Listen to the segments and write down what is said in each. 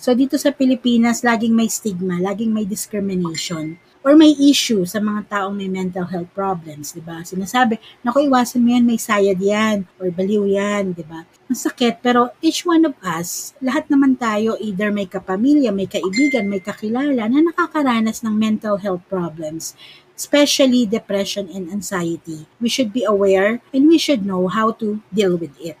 So dito sa Pilipinas, laging may stigma, laging may discrimination or may issue sa mga taong may mental health problems, di ba? Sinasabi, naku, iwasan mo yan, may sayad yan, or baliw yan, di ba? Ang sakit, pero each one of us, lahat naman tayo, either may kapamilya, may kaibigan, may kakilala na nakakaranas ng mental health problems especially depression and anxiety. We should be aware and we should know how to deal with it.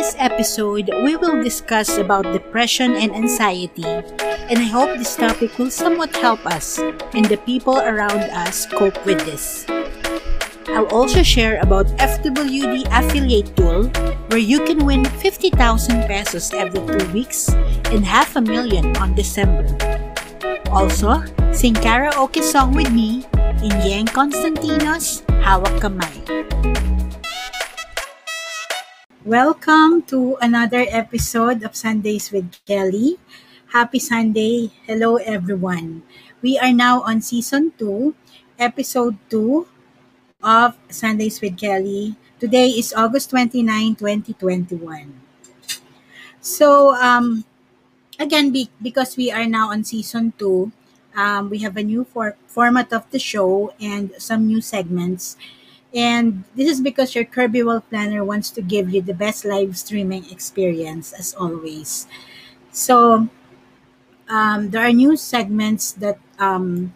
This episode, we will discuss about depression and anxiety, and I hope this topic will somewhat help us and the people around us cope with this. I'll also share about FWD affiliate tool where you can win 50,000 pesos every 2 weeks and half a million on December. Also, sing karaoke song with me in Yang Constantinos Hawak Kamay. Welcome to another episode of Sundays with Kelly. Happy Sunday. Hello, everyone. We are now on season 2, episode 2 of Sundays with Kelly. Today is August 29, 2021. So, um, again, be, because we are now on season 2, um, we have a new for- format of the show and some new segments. And this is because your Kirby World Planner wants to give you the best live streaming experience as always. So, um, there are new segments that um,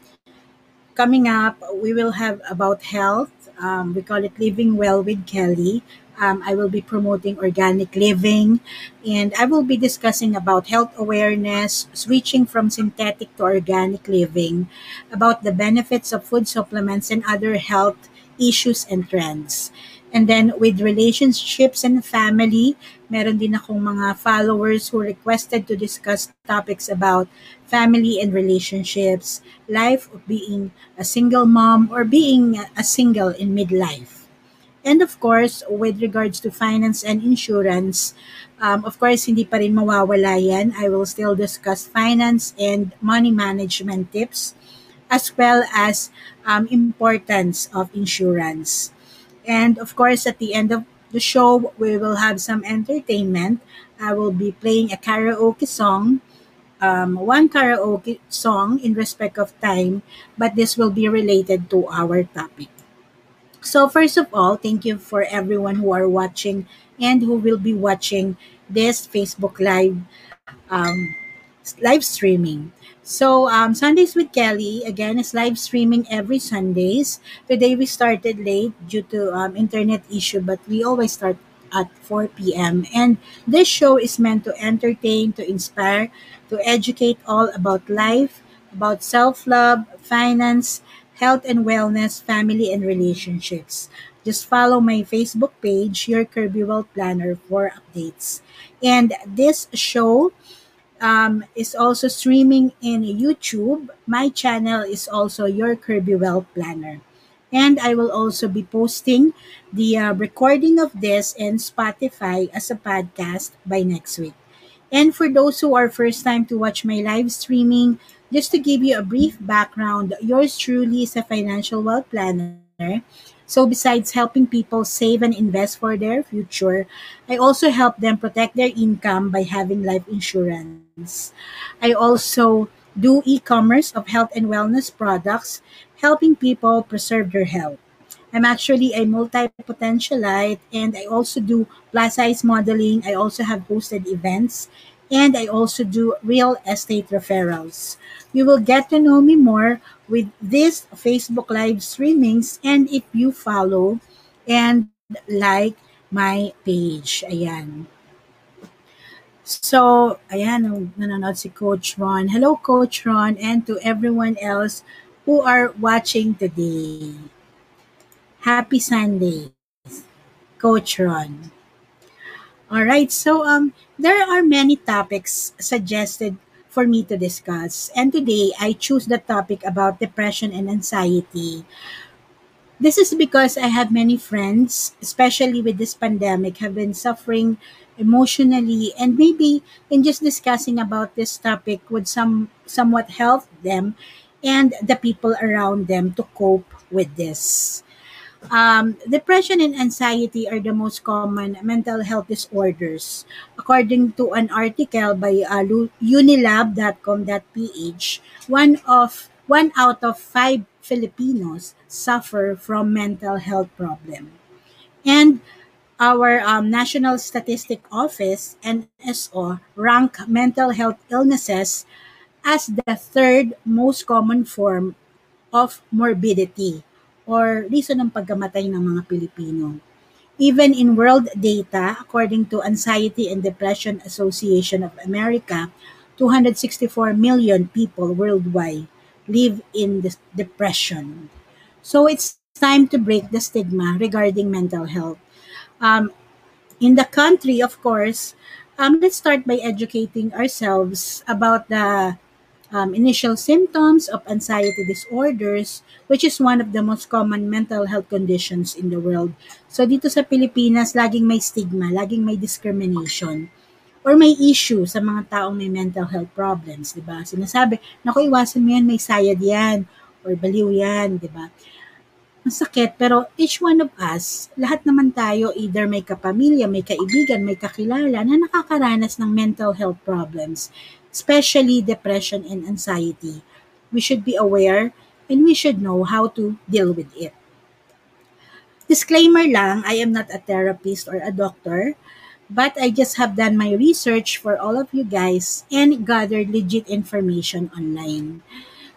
coming up. We will have about health. Um, we call it Living Well with Kelly. Um, I will be promoting organic living, and I will be discussing about health awareness, switching from synthetic to organic living, about the benefits of food supplements and other health issues and trends. And then with relationships and family, meron din akong mga followers who requested to discuss topics about family and relationships, life of being a single mom or being a single in midlife. And of course, with regards to finance and insurance, um, of course, hindi pa rin mawawala yan. I will still discuss finance and money management tips as well as um, importance of insurance. And of course, at the end of the show, we will have some entertainment. I will be playing a karaoke song, um, one karaoke song in respect of time, but this will be related to our topic. So first of all, thank you for everyone who are watching and who will be watching this Facebook Live um, live streaming. So, um, Sundays with Kelly, again, is live streaming every Sundays. Today we started late due to um, internet issue, but we always start at 4 p.m. And this show is meant to entertain, to inspire, to educate all about life, about self-love, finance, health and wellness, family and relationships. Just follow my Facebook page, Your Kirby World Planner, for updates. And this show um, is also streaming in YouTube. My channel is also Your Kirby Well Planner. And I will also be posting the uh, recording of this in Spotify as a podcast by next week. And for those who are first time to watch my live streaming, just to give you a brief background, yours truly is a financial wealth planner so, besides helping people save and invest for their future, I also help them protect their income by having life insurance. I also do e commerce of health and wellness products, helping people preserve their health. I'm actually a multi potentialite and I also do plus size modeling. I also have hosted events and I also do real estate referrals. You will get to know me more with this Facebook live streamings and if you follow and like my page. Ayan. So, ayan, nanonood si Coach Ron. Hello, Coach Ron, and to everyone else who are watching today. Happy Sunday, Coach Ron. All right, so um, there are many topics suggested for me to discuss, and today I choose the topic about depression and anxiety. This is because I have many friends, especially with this pandemic, have been suffering emotionally and maybe in just discussing about this topic would some somewhat help them and the people around them to cope with this. Um, depression and anxiety are the most common mental health disorders. According to an article by uh, unilab.com.ph, one of one out of five Filipinos suffer from mental health problem. And our um, National Statistic Office, NSO, rank mental health illnesses as the third most common form of morbidity or reason ng pagkamatay ng mga Pilipino. Even in world data, according to Anxiety and Depression Association of America, 264 million people worldwide live in depression. So it's time to break the stigma regarding mental health. Um, in the country, of course, um, let's start by educating ourselves about the um, initial symptoms of anxiety disorders, which is one of the most common mental health conditions in the world. So dito sa Pilipinas, laging may stigma, laging may discrimination or may issue sa mga taong may mental health problems, di ba? Sinasabi, naku, iwasan mo yan, may sayad yan, or baliw yan, di ba? Masakit, pero each one of us, lahat naman tayo, either may kapamilya, may kaibigan, may kakilala na nakakaranas ng mental health problems, especially depression and anxiety. We should be aware and we should know how to deal with it. Disclaimer lang, I am not a therapist or a doctor, but I just have done my research for all of you guys and gathered legit information online.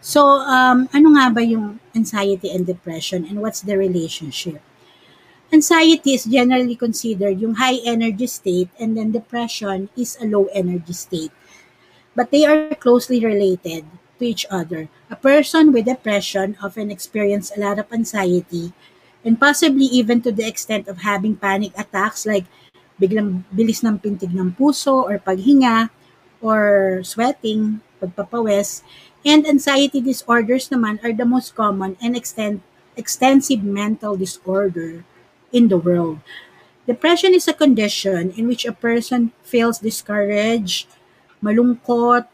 So, um, ano nga ba yung anxiety and depression and what's the relationship? Anxiety is generally considered yung high energy state and then depression is a low energy state. But they are closely related to each other. A person with depression often experience a lot of anxiety and possibly even to the extent of having panic attacks like biglang bilis ng pintig ng puso or paghinga or sweating, pagpapawis. And anxiety disorders naman are the most common and extend, extensive mental disorder in the world. Depression is a condition in which a person feels discouraged, malungkot,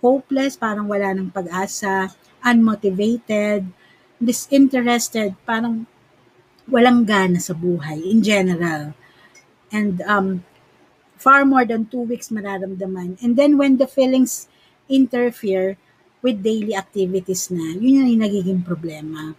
hopeless, parang wala ng pag-asa, unmotivated, disinterested, parang walang gana sa buhay in general. And um, far more than two weeks mararamdaman. And then when the feelings interfere with daily activities na, yun yung nagiging problema.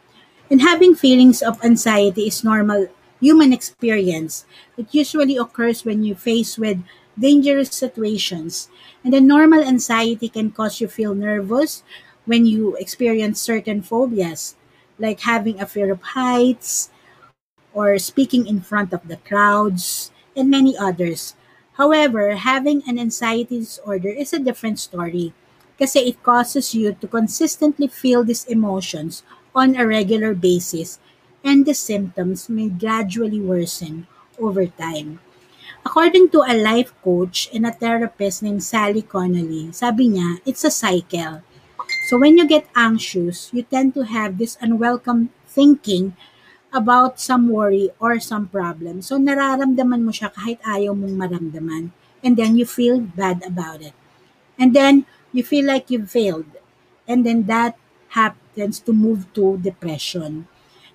And having feelings of anxiety is normal human experience. It usually occurs when you face with dangerous situations. And the normal anxiety can cause you feel nervous when you experience certain phobias, like having a fear of heights or speaking in front of the crowds and many others. However, having an anxiety disorder is a different story kasi it causes you to consistently feel these emotions on a regular basis and the symptoms may gradually worsen over time. According to a life coach and a therapist named Sally Connolly, sabi niya, it's a cycle. So when you get anxious, you tend to have this unwelcome thinking about some worry or some problem. So nararamdaman mo siya kahit ayaw mong maramdaman. And then you feel bad about it. And then you feel like you've failed. And then that happens to move to depression.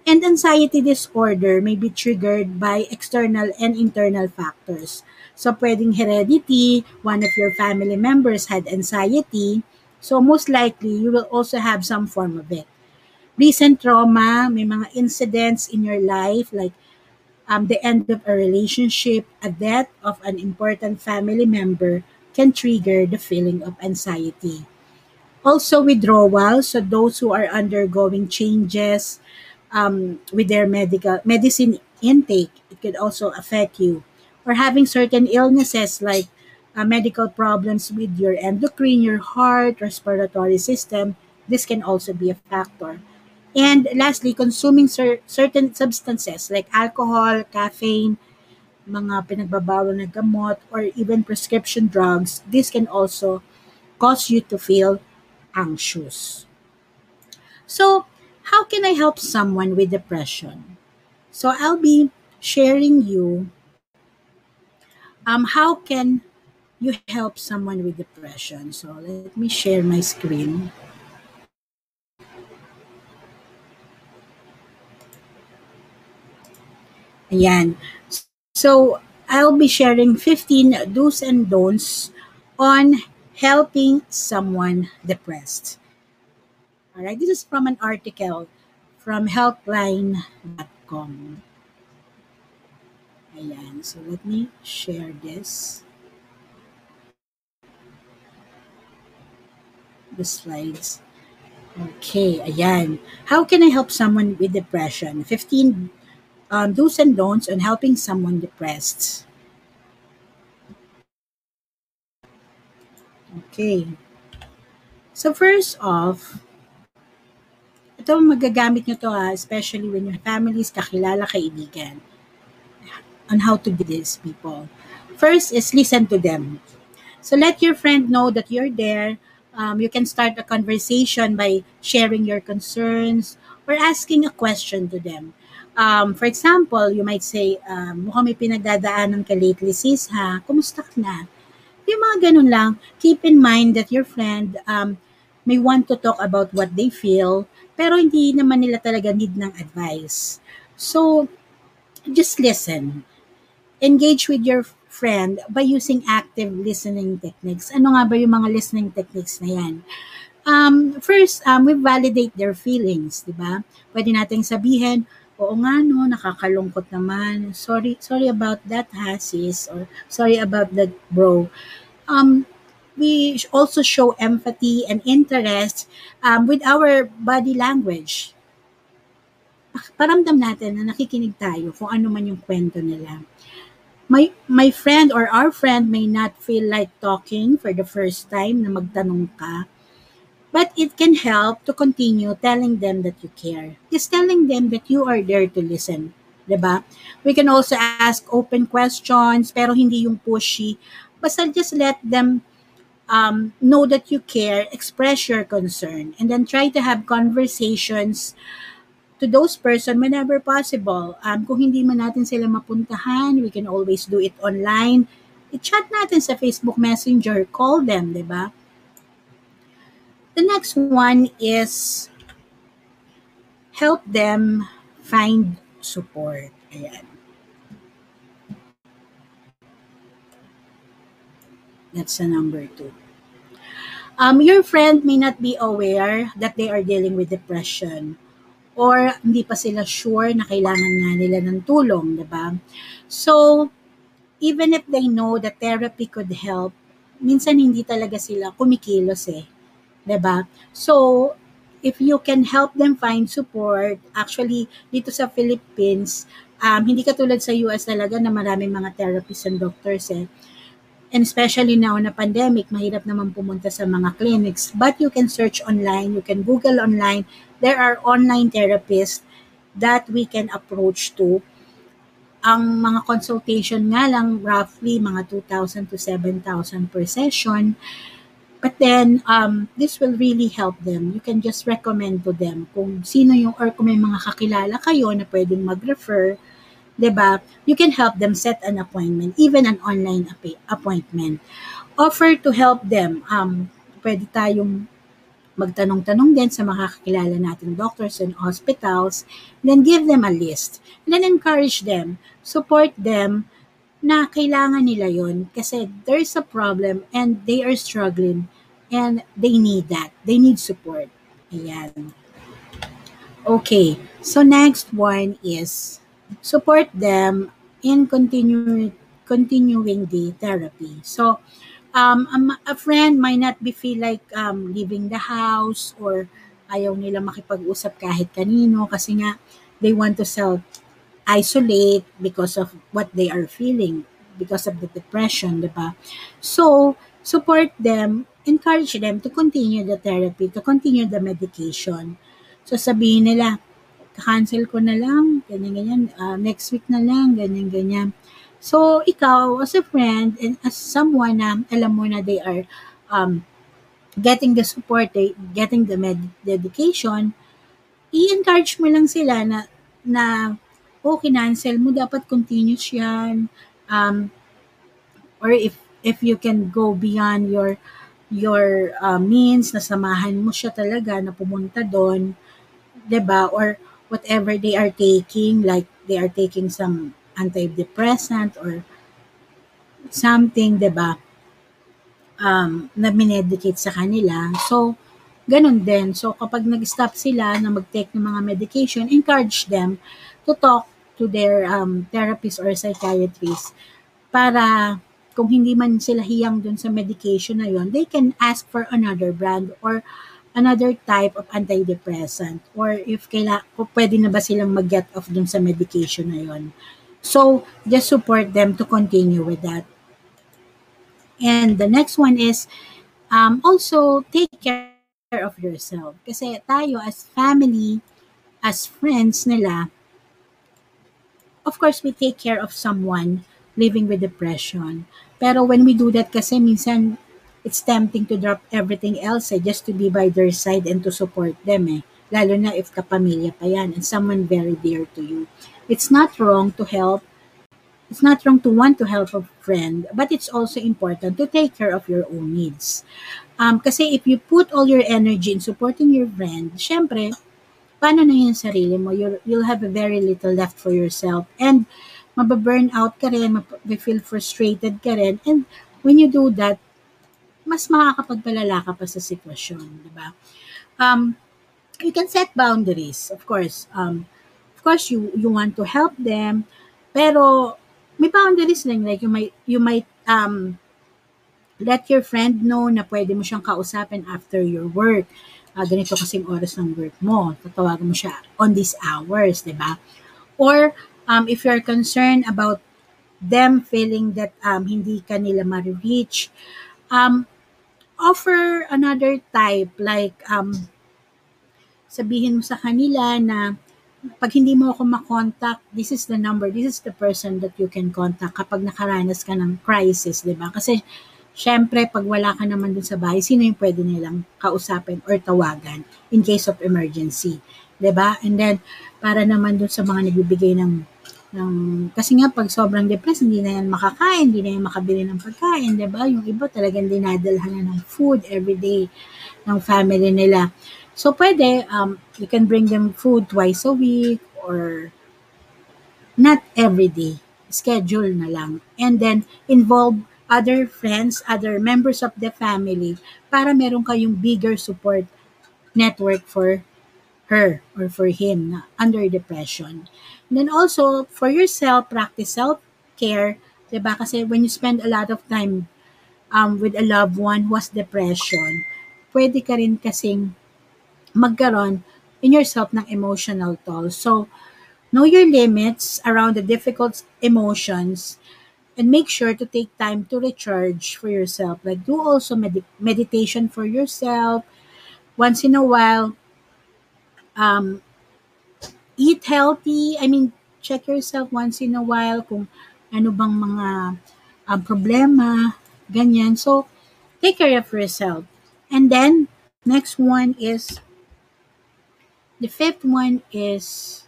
And anxiety disorder may be triggered by external and internal factors. So pwedeng heredity, one of your family members had anxiety, so most likely you will also have some form of it. Recent trauma, may mga incidents in your life like um, the end of a relationship, a death of an important family member can trigger the feeling of anxiety. Also withdrawal, so those who are undergoing changes um, with their medical medicine intake, it could also affect you. Or having certain illnesses like uh, medical problems with your endocrine, your heart, respiratory system, this can also be a factor. And lastly, consuming cer- certain substances like alcohol, caffeine, mga pinagbabawal na gamot, or even prescription drugs, this can also cause you to feel anxious. So, how can I help someone with depression? So, I'll be sharing you um, how can you help someone with depression. So, let me share my screen. Ayan. So, I'll be sharing 15 do's and don'ts on helping someone depressed. All right, this is from an article from helpline.com. Ayan, so let me share this. The slides. Okay, ayan. How can I help someone with depression? 15 um, do's and don'ts on helping someone depressed. Okay. So first off, ito magagamit nyo to ha, especially when your families, kakilala, kaibigan, on how to do this, people. First is listen to them. So let your friend know that you're there. Um, you can start a conversation by sharing your concerns or asking a question to them. Um, for example, you might say, um, mukhang may pinagdadaanan ka lately, sis, ha? Kumusta ka na? Yung mga ganun lang, keep in mind that your friend um, may want to talk about what they feel, pero hindi naman nila talaga need ng advice. So, just listen. Engage with your friend by using active listening techniques. Ano nga ba yung mga listening techniques na yan? Um, first, um, we validate their feelings, di ba? Pwede nating sabihin, oo nga no, nakakalungkot naman. Sorry, sorry about that, ha, sis? Or sorry about that, bro. Um, we also show empathy and interest um, with our body language. Paramdam natin na nakikinig tayo kung ano man yung kwento nila. My, my friend or our friend may not feel like talking for the first time na magtanong ka, but it can help to continue telling them that you care. Just telling them that you are there to listen. 'di ba? We can also ask open questions pero hindi yung pushy. Basta just let them um, know that you care, express your concern, and then try to have conversations to those person whenever possible. Um, kung hindi man natin sila mapuntahan, we can always do it online. I-chat natin sa Facebook Messenger, call them, di ba? The next one is help them find support. Ayan. That's the number two. Um, your friend may not be aware that they are dealing with depression or hindi pa sila sure na kailangan nga nila ng tulong, di ba? So, even if they know that therapy could help, minsan hindi talaga sila kumikilos eh. Di ba? So, if you can help them find support, actually, dito sa Philippines, um, hindi katulad sa US talaga na maraming mga therapists and doctors eh. And especially now na pandemic, mahirap naman pumunta sa mga clinics. But you can search online, you can Google online. There are online therapists that we can approach to. Ang mga consultation nga lang roughly mga 2,000 to 7,000 per session. But then, um, this will really help them. You can just recommend to them kung sino yung, or kung may mga kakilala kayo na pwedeng mag-refer ba? You can help them set an appointment, even an online appointment. Offer to help them. Um, pwede tayong magtanong-tanong din sa mga kakilala nating doctors and hospitals, and then give them a list. And then encourage them, support them na kailangan nila yon kasi there's a problem and they are struggling and they need that. They need support. Ayan. Okay. So next one is support them in continue, continuing the therapy. So, um, a, a friend might not be feel like um, leaving the house or ayaw nila makipag-usap kahit kanino kasi nga they want to self isolate because of what they are feeling because of the depression, di ba? So, support them, encourage them to continue the therapy, to continue the medication. So, sabihin nila, cancel ko na lang, ganyan-ganyan, uh, next week na lang, ganyan-ganyan. So, ikaw, as a friend, and as someone na alam mo na they are um, getting the support, they, getting the med- dedication, i-encourage mo lang sila na, na oh, kinancel mo, dapat continuous yan. Um, or if, if you can go beyond your your uh, means, na samahan mo siya talaga na pumunta doon, 'di ba? Or whatever they are taking, like they are taking some antidepressant or something, 'di ba? Um, na minedicate sa kanila. So, ganun din. So, kapag nag-stop sila na mag-take ng mga medication, encourage them to talk to their um, therapist or psychiatrist para kung hindi man sila hiyang dun sa medication na yon, they can ask for another brand or another type of antidepressant or if kaila, kung pwede na ba silang mag-get off dun sa medication na yon. So, just support them to continue with that. And the next one is um, also take care of yourself. Kasi tayo as family, as friends nila, of course, we take care of someone living with depression. Pero when we do that kasi minsan it's tempting to drop everything else eh, just to be by their side and to support them eh. Lalo na if kapamilya pa yan and someone very dear to you. It's not wrong to help. It's not wrong to want to help a friend, but it's also important to take care of your own needs. Um, kasi if you put all your energy in supporting your friend, syempre, paano na yung sarili mo? You'll, you'll have a very little left for yourself. And mababurn out ka rin, feel frustrated ka rin. And when you do that, mas makakapagpalala ka pa sa sitwasyon, di ba? Um, you can set boundaries, of course. Um, of course, you you want to help them, pero may boundaries lang. Like, you might, you might um, let your friend know na pwede mo siyang kausapin after your work. Uh, ganito kasing oras ng work mo. Tatawagan mo siya on these hours, di ba? Or, um, if you're concerned about them feeling that um, hindi ka nila ma-reach, um, offer another type like um, sabihin mo sa kanila na pag hindi mo ako makontak, this is the number, this is the person that you can contact kapag nakaranas ka ng crisis, di ba? Kasi, syempre, pag wala ka naman dun sa bahay, sino yung pwede nilang kausapin or tawagan in case of emergency, di ba? And then, para naman dun sa mga nagbibigay ng ng, kasi nga pag sobrang depressed, hindi na yan makakain, hindi na yan makabili ng pagkain, di ba? Yung iba talagang dinadalhan na ng food every day ng family nila. So, pwede, um, you can bring them food twice a week or not every day. Schedule na lang. And then, involve other friends, other members of the family para meron kayong bigger support network for her or for him na under depression. And then also, for yourself, practice self-care. Diba? Kasi when you spend a lot of time um, with a loved one who has depression, pwede ka rin kasing magkaroon in yourself ng emotional toll. So, know your limits around the difficult emotions and make sure to take time to recharge for yourself. Like, do also med- meditation for yourself. Once in a while, um, eat healthy. I mean, check yourself once in a while kung ano bang mga um, problema, ganyan. So, take care of yourself. And then, next one is, the fifth one is,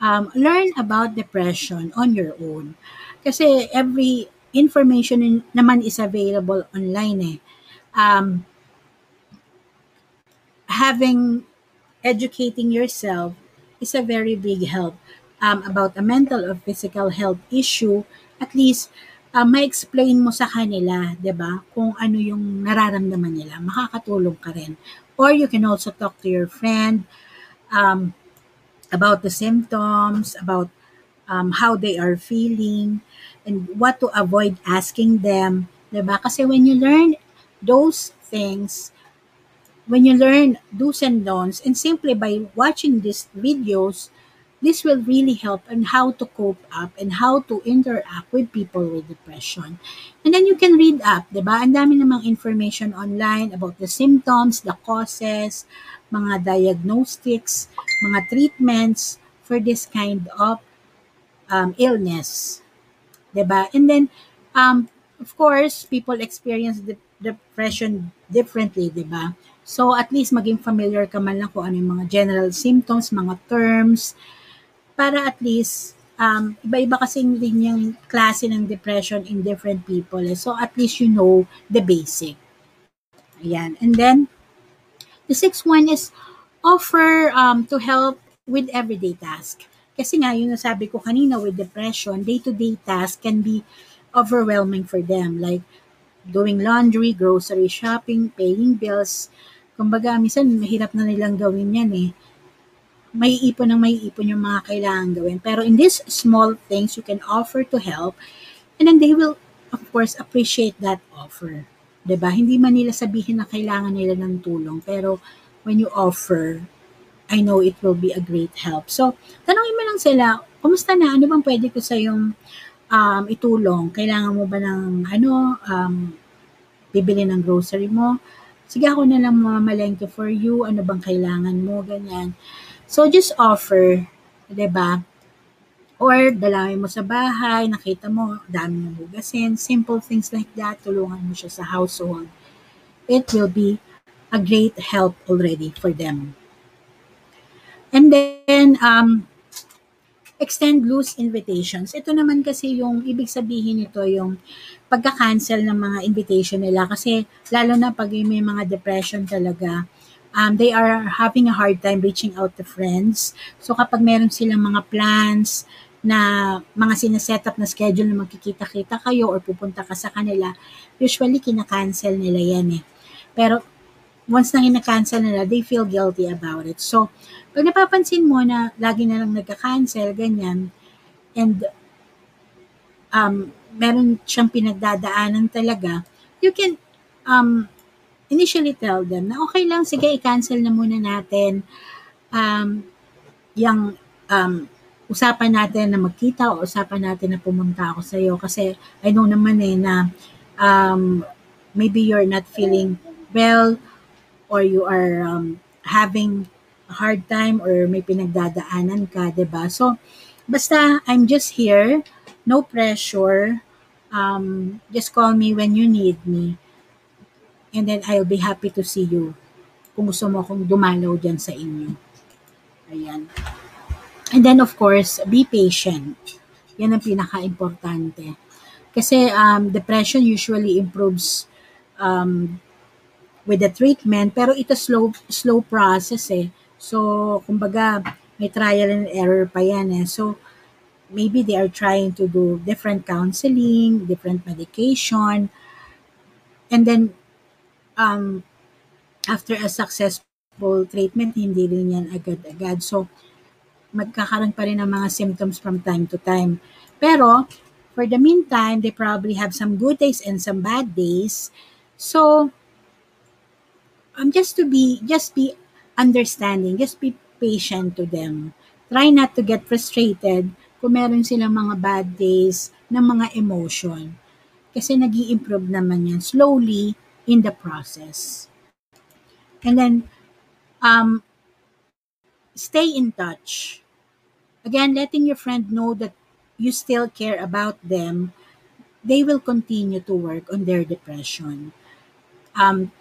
um, learn about depression on your own. Kasi every information naman is available online eh. Um, having educating yourself is a very big help um, about a mental or physical health issue. At least, uh, ma-explain mo sa kanila, 'di ba? Kung ano yung nararamdaman nila, makakatulong ka rin. Or you can also talk to your friend um, about the symptoms, about um, how they are feeling, and what to avoid asking them, ba? Kasi when you learn those things, when you learn do's and don'ts and simply by watching these videos this will really help on how to cope up and how to interact with people with depression. And then you can read up, di ba? Ang dami namang information online about the symptoms, the causes, mga diagnostics, mga treatments for this kind of um, illness. Di ba? And then, um, of course, people experience the depression differently, di ba? So, at least maging familiar ka man lang kung ano yung mga general symptoms, mga terms, para at least um, iba-iba kasi din yung klase ng depression in different people. Eh. So at least you know the basic. Ayan. And then, the sixth one is offer um, to help with everyday task. Kasi nga, yun nasabi ko kanina with depression, day-to-day task can be overwhelming for them. Like, doing laundry, grocery shopping, paying bills. Kumbaga, minsan mahirap na nilang gawin yan eh may ipon ng may ipon yung mga kailangan gawin. Pero in these small things, you can offer to help and then they will, of course, appreciate that offer. ba diba? Hindi man nila sabihin na kailangan nila ng tulong, pero when you offer, I know it will be a great help. So, tanongin mo lang sila, kumusta na? Ano bang pwede ko sa yung um, itulong? Kailangan mo ba ng ano, um, bibili ng grocery mo? Sige ako na lang mamalengke for you. Ano bang kailangan mo? Ganyan. So, just offer, 'di ba? Or dalawin mo sa bahay, nakita mo, dami mong hugasin, simple things like that, tulungan mo siya sa household. It will be a great help already for them. And then, um, extend loose invitations. Ito naman kasi yung ibig sabihin nito yung pagka-cancel ng mga invitation nila kasi lalo na pag may mga depression talaga, um, they are having a hard time reaching out to friends. So kapag meron silang mga plans na mga sineset up na schedule na magkikita-kita kayo or pupunta ka sa kanila, usually kina-cancel nila yan eh. Pero once na kina-cancel nila, they feel guilty about it. So, pag napapansin mo na lagi na lang nagka-cancel, ganyan, and um, meron siyang pinagdadaanan talaga, you can um, initially tell them na okay lang, sige, i-cancel na muna natin um, yung um, usapan natin na magkita o usapan natin na pumunta ako sa iyo kasi I know naman eh na um, maybe you're not feeling well or you are um, having a hard time or may pinagdadaanan ka, 'di ba? So basta I'm just here, no pressure. Um, just call me when you need me and then I'll be happy to see you kung gusto mo akong dumalaw dyan sa inyo. Ayan. And then, of course, be patient. Yan ang pinaka-importante. Kasi um, depression usually improves um, with the treatment, pero ito slow, slow process eh. So, kumbaga, may trial and error pa yan eh. So, maybe they are trying to do different counseling, different medication, and then um, after a successful treatment, hindi rin yan agad-agad. So, magkakaroon pa rin ng mga symptoms from time to time. Pero, for the meantime, they probably have some good days and some bad days. So, um, just to be, just be understanding, just be patient to them. Try not to get frustrated kung meron silang mga bad days ng mga emotion. Kasi nag improve naman yan slowly in the process. And then, um, stay in touch. Again, letting your friend know that you still care about them, they will continue to work on their depression. Um,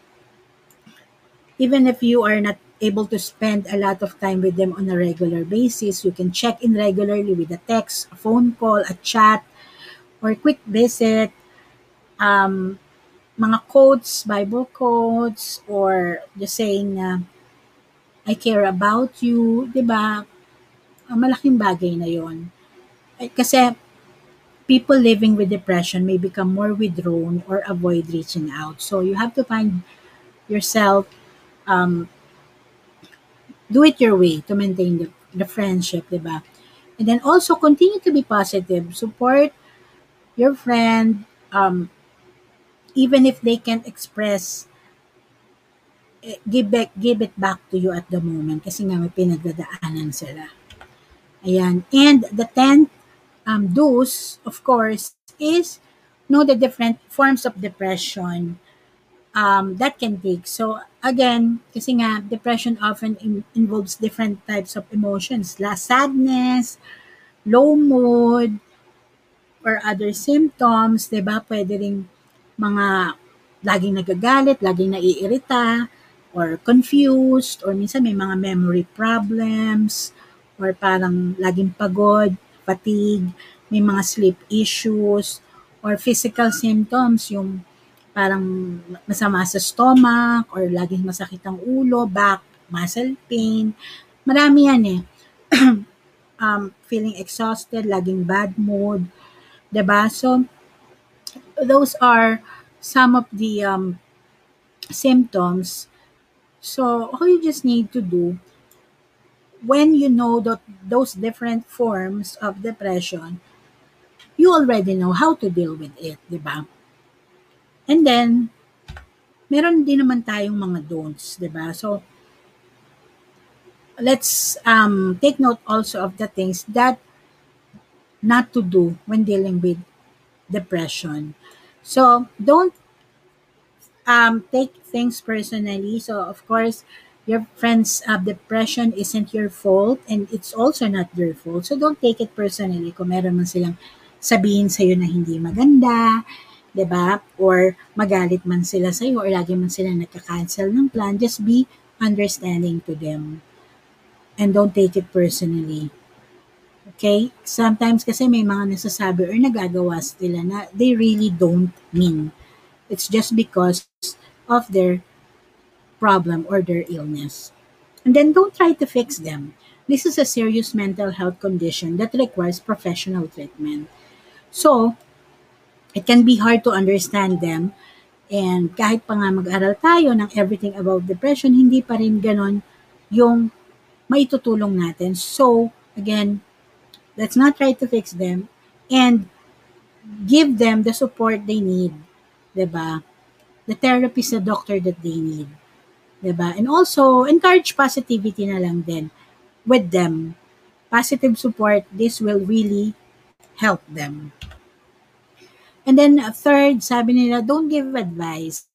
even if you are not able to spend a lot of time with them on a regular basis, you can check in regularly with a text, a phone call, a chat, or a quick visit. Um, mga quotes, Bible quotes, or just saying na, I care about you, di ba? Uh, malaking bagay na yon. Kasi people living with depression may become more withdrawn or avoid reaching out. So you have to find yourself, um, do it your way to maintain the, the friendship, di ba? And then also continue to be positive. Support your friend, um, even if they can't express eh, give back give it back to you at the moment kasi nga may pinagdadaanan sila. Ayan. And the 10th um, do's, of course, is know the different forms of depression um, that can take. So, again, kasi nga, depression often in- involves different types of emotions. La sadness, low mood, or other symptoms, 'di ba? Pwede ring mga laging nagagalit, laging naiirita, or confused, or minsan may mga memory problems, or parang laging pagod, fatigue, may mga sleep issues, or physical symptoms, yung parang masama sa stomach, or laging masakit ang ulo, back, muscle pain. Marami yan eh. um, feeling exhausted, laging bad mood, ba? So those are some of the um, symptoms. So all you just need to do when you know that those different forms of depression, you already know how to deal with it, 'di ba? And then meron din naman tayong mga don'ts, 'di ba? So let's um, take note also of the things that not to do when dealing with depression. So don't um, take things personally. So of course, your friends' uh, depression isn't your fault and it's also not their fault. So don't take it personally kung meron man silang sabihin sa'yo na hindi maganda, 'di ba? Or magalit man sila sa'yo or lagi man sila nagka-cancel ng plan, just be understanding to them. And don't take it personally. Okay? Sometimes kasi may mga nasasabi or nagagawa sila na they really don't mean. It's just because of their problem or their illness. And then don't try to fix them. This is a serious mental health condition that requires professional treatment. So, it can be hard to understand them and kahit pa nga mag-aral tayo ng everything about depression, hindi pa rin ganon yung maitutulong natin. So, again, let's not try to fix them and give them the support they need. ba? The therapist, the doctor that they need. ba? And also, encourage positivity na lang din with them. Positive support, this will really help them. And then, uh, third, sabi nila, don't give advice.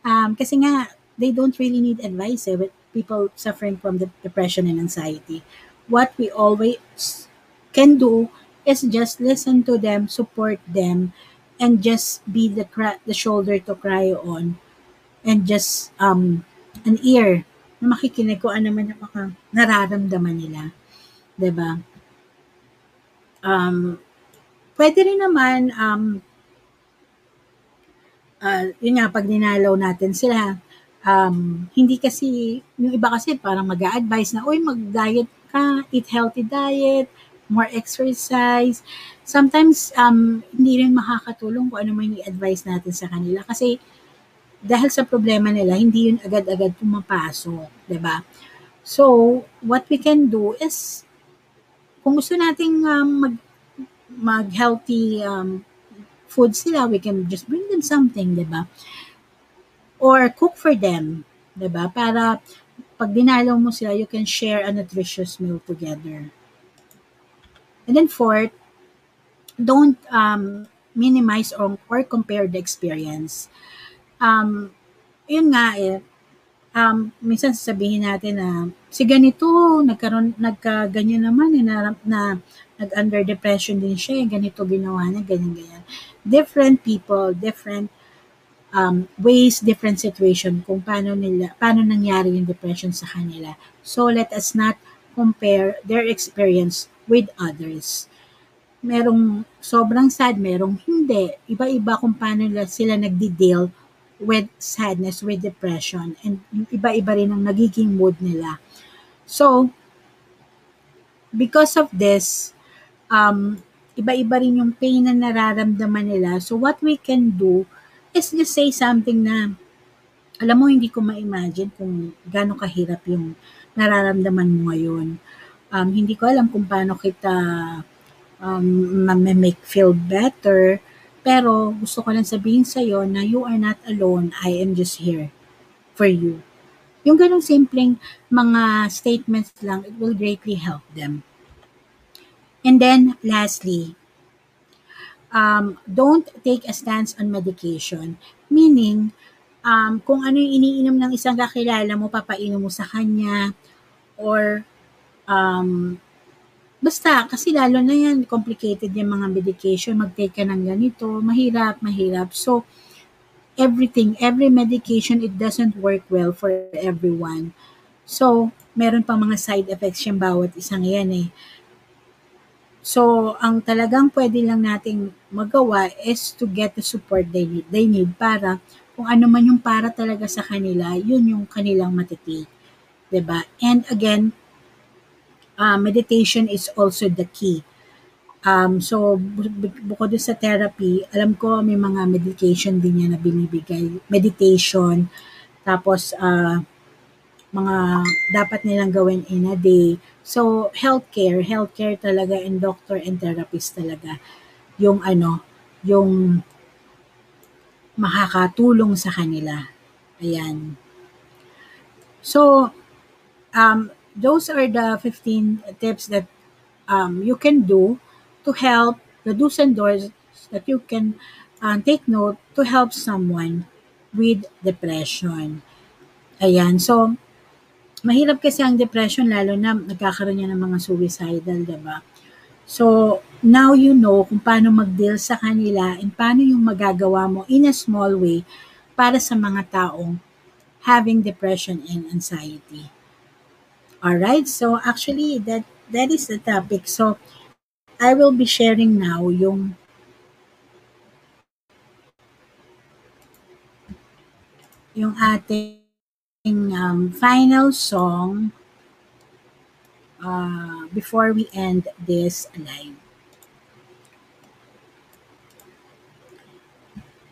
Um, kasi nga, they don't really need advice eh, with people suffering from the depression and anxiety. What we always can do is just listen to them, support them, and just be the cra- the shoulder to cry on, and just um an ear na makikinig ko ano man ang mga nararamdaman nila. 'Di ba? Um, pwede rin naman, um, uh, yun nga, pag dinalaw natin sila, um, hindi kasi, yung iba kasi parang mag advise na, uy, mag-diet ka, eat healthy diet, more exercise. Sometimes, um, hindi rin makakatulong kung ano man yung advice natin sa kanila. Kasi, dahil sa problema nila, hindi yun agad-agad pumapasok. ba diba? So, what we can do is, kung gusto nating um, mag, mag-healthy um, food sila, we can just bring them something, di ba? Or cook for them, di ba? Para pag dinalaw mo sila, you can share a nutritious meal together. And then fourth, don't um, minimize or, or compare the experience. Um, yun nga eh, um, minsan sasabihin natin na si ganito, nagkaroon, nagka-ganyan naman, eh, na, na nag-under depression din siya, eh, ganito ginawa niya, ganyan, ganyan. Different people, different um, ways, different situation kung paano nila, paano nangyari yung depression sa kanila. So, let us not compare their experience with others. Merong sobrang sad, merong hindi. Iba-iba kung paano sila nagdi-deal with sadness, with depression, and iba-iba rin ang nagiging mood nila. So, because of this, um, iba-iba rin yung pain na nararamdaman nila. So, what we can do is just say something na, alam mo, hindi ko ma-imagine kung gaano kahirap yung nararamdaman mo ngayon. Um, hindi ko alam kung paano kita um, ma-make feel better pero gusto ko lang sabihin sa'yo na you are not alone. I am just here for you. Yung ganong simpleng mga statements lang, it will greatly help them. And then, lastly, um, don't take a stance on medication. Meaning, um, kung ano yung iniinom ng isang kakilala mo, papainom mo sa kanya, or um, basta, kasi lalo na yan, complicated yung mga medication, mag-take ka ng ganito, mahirap, mahirap. So, everything, every medication, it doesn't work well for everyone. So, meron pa mga side effects yung bawat isang yan eh. So, ang talagang pwede lang nating magawa is to get the support they need, they need para kung ano man yung para talaga sa kanila, yun yung kanilang matitake. ba? And again, uh, meditation is also the key. Um, so, bukod sa therapy, alam ko may mga medication din niya na binibigay. Meditation, tapos uh, mga dapat nilang gawin in a day. So, healthcare, healthcare talaga and doctor and therapist talaga yung ano, yung makakatulong sa kanila. Ayan. So, um, those are the 15 tips that um, you can do to help the do's and don'ts that you can uh, take note to help someone with depression. Ayan. So, mahirap kasi ang depression lalo na nagkakaroon niya ng mga suicidal, diba? So, now you know kung paano mag-deal sa kanila and paano yung magagawa mo in a small way para sa mga taong having depression and anxiety. All right. So actually that that is the topic. So I will be sharing now yung yung ating um, final song uh, before we end this live.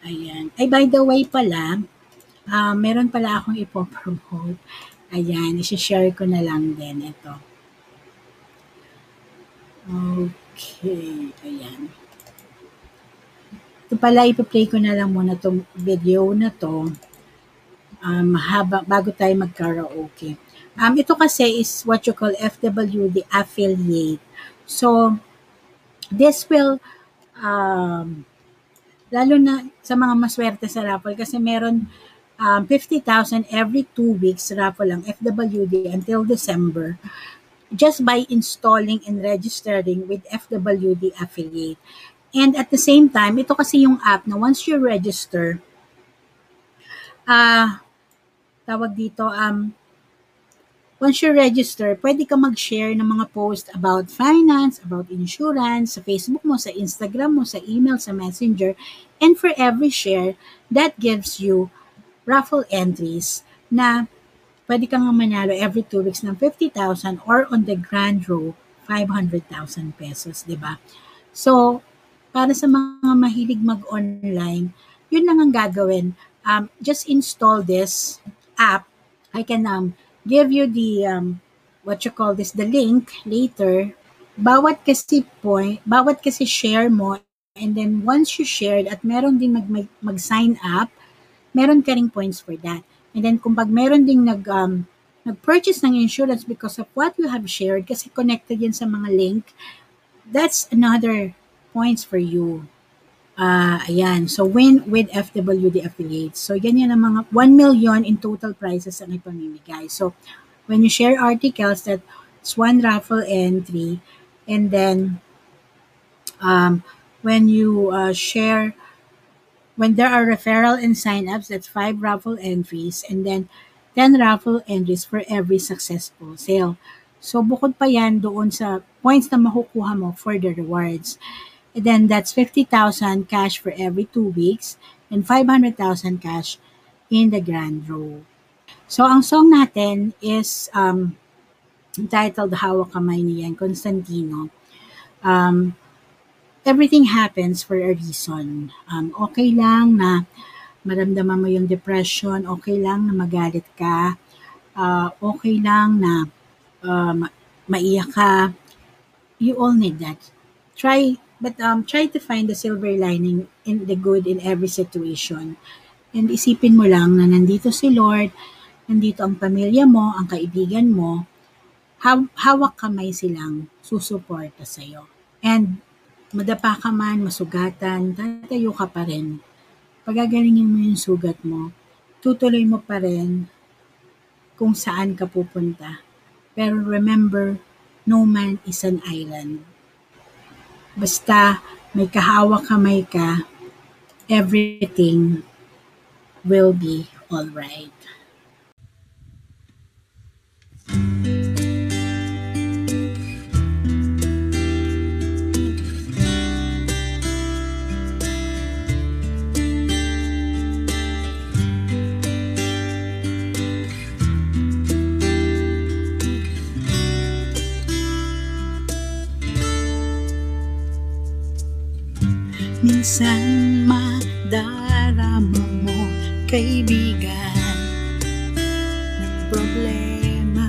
Ayan. Ay, by the way pala, uh, meron pala akong ipopromote. Ayan, isi-share ko na lang din ito. Okay, ayan. Ito pala, ipa-play ko na lang muna itong video na to um, haba, bago tayo mag-karaoke. Um, ito kasi is what you call FWD affiliate. So, this will, um, lalo na sa mga maswerte sa raffle kasi meron um, 50,000 every two weeks raffle lang FWD until December just by installing and registering with FWD affiliate. And at the same time, ito kasi yung app na once you register, uh, tawag dito, um, once you register, pwede ka mag-share ng mga post about finance, about insurance, sa Facebook mo, sa Instagram mo, sa email, sa Messenger. And for every share, that gives you raffle entries na pwede kang manalo every two weeks ng 50,000 or on the grand draw, 500,000 pesos, di ba? So, para sa mga mahilig mag-online, yun lang ang gagawin. Um, just install this app. I can um, give you the, um, what you call this, the link later. Bawat kasi point, bawat kasi share mo, and then once you shared at meron din mag, mag, mag-sign up, meron ka ring points for that. And then kung pag meron ding nag, um, nag-purchase ng insurance because of what you have shared, kasi connected yan sa mga link, that's another points for you. Uh, ayan. So, win with FWD affiliates. So, ganyan ang mga 1 million in total prizes ang ipamimigay. So, when you share articles, that's one raffle entry. And then, um, when you uh, share when there are referral and sign-ups, that's five raffle entries and then 10 raffle entries for every successful sale. So, bukod pa yan doon sa points na makukuha mo for the rewards. And then, that's 50,000 cash for every two weeks and 500,000 cash in the grand draw. So, ang song natin is um, entitled Hawak Kamay Niyan, Constantino. Um, everything happens for a reason. Um, okay lang na maramdaman mo yung depression, okay lang na magalit ka, uh, okay lang na uh, maiyak ka. You all need that. Try, but um, try to find the silver lining in the good in every situation. And isipin mo lang na nandito si Lord, nandito ang pamilya mo, ang kaibigan mo, hawak kamay silang susuporta sa'yo. And madapa ka man, masugatan, tatayo ka pa rin. Pagagalingin mo yung sugat mo, tutuloy mo pa rin kung saan ka pupunta. Pero remember, no man is an island. Basta may kahawak kamay ka, everything will be alright. Minsan madarama mo, kaibigan, ng problema.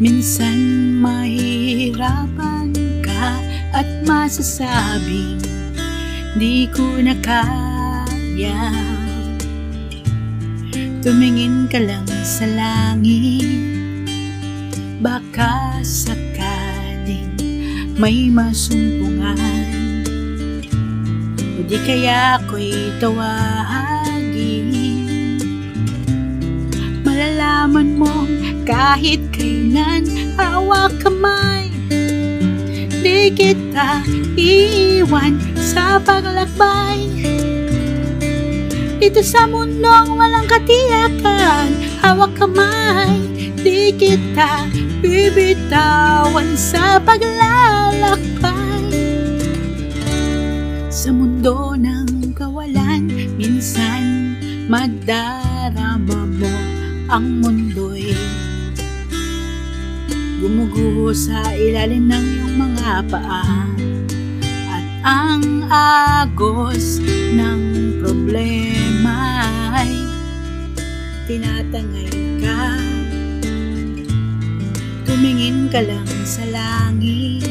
Minsan mahihirapan ka at masasabing di ko na kaya. Tumingin ka lang sa langit, baka sakaling may masumpungan di kaya ako'y tawagin Malalaman mong kahit kailan hawak kamay. Di kita iiwan sa paglakbay. Dito sa mundong walang katiyakan Hawak kamay. Di kita bibitawan sa paglalakbay Sa mundo ng kawalan Minsan madarama mo ang mundo'y Gumuguho sa ilalim ng iyong mga paa. At ang agos ng problema ay tinatangay ka. Tumingin ka lang sa langit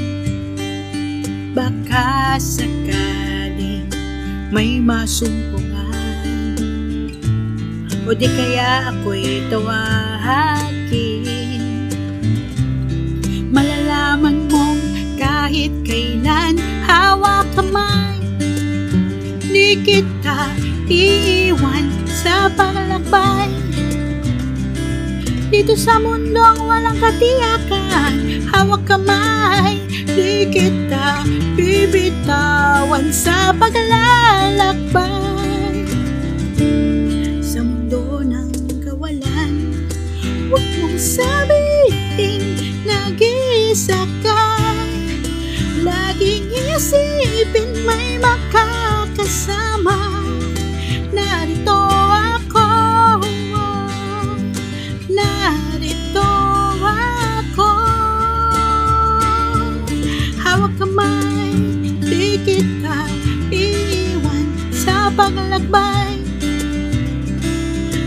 Baka sakaling may masumpungan. O di kaya ako'y tawagin Malalaman mong kahit kailan hawak kamay. Di kita iiwan sa paglakbay Dito sa mundong walang katiyakan Hawak kamay. Di kita bibitawan sa paglalakbay. Sa mundo ng kawalan Huwag mong sabihin nag-iisa ka Laging isipin sa paglakbay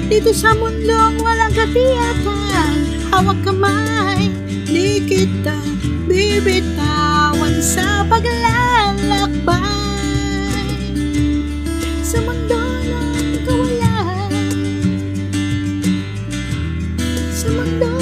Dito sa mundong walang katiyakan. Hawak kamay Di kita bibitawan sa paglalakbay. Sa mundo ng kawalan Sa mundo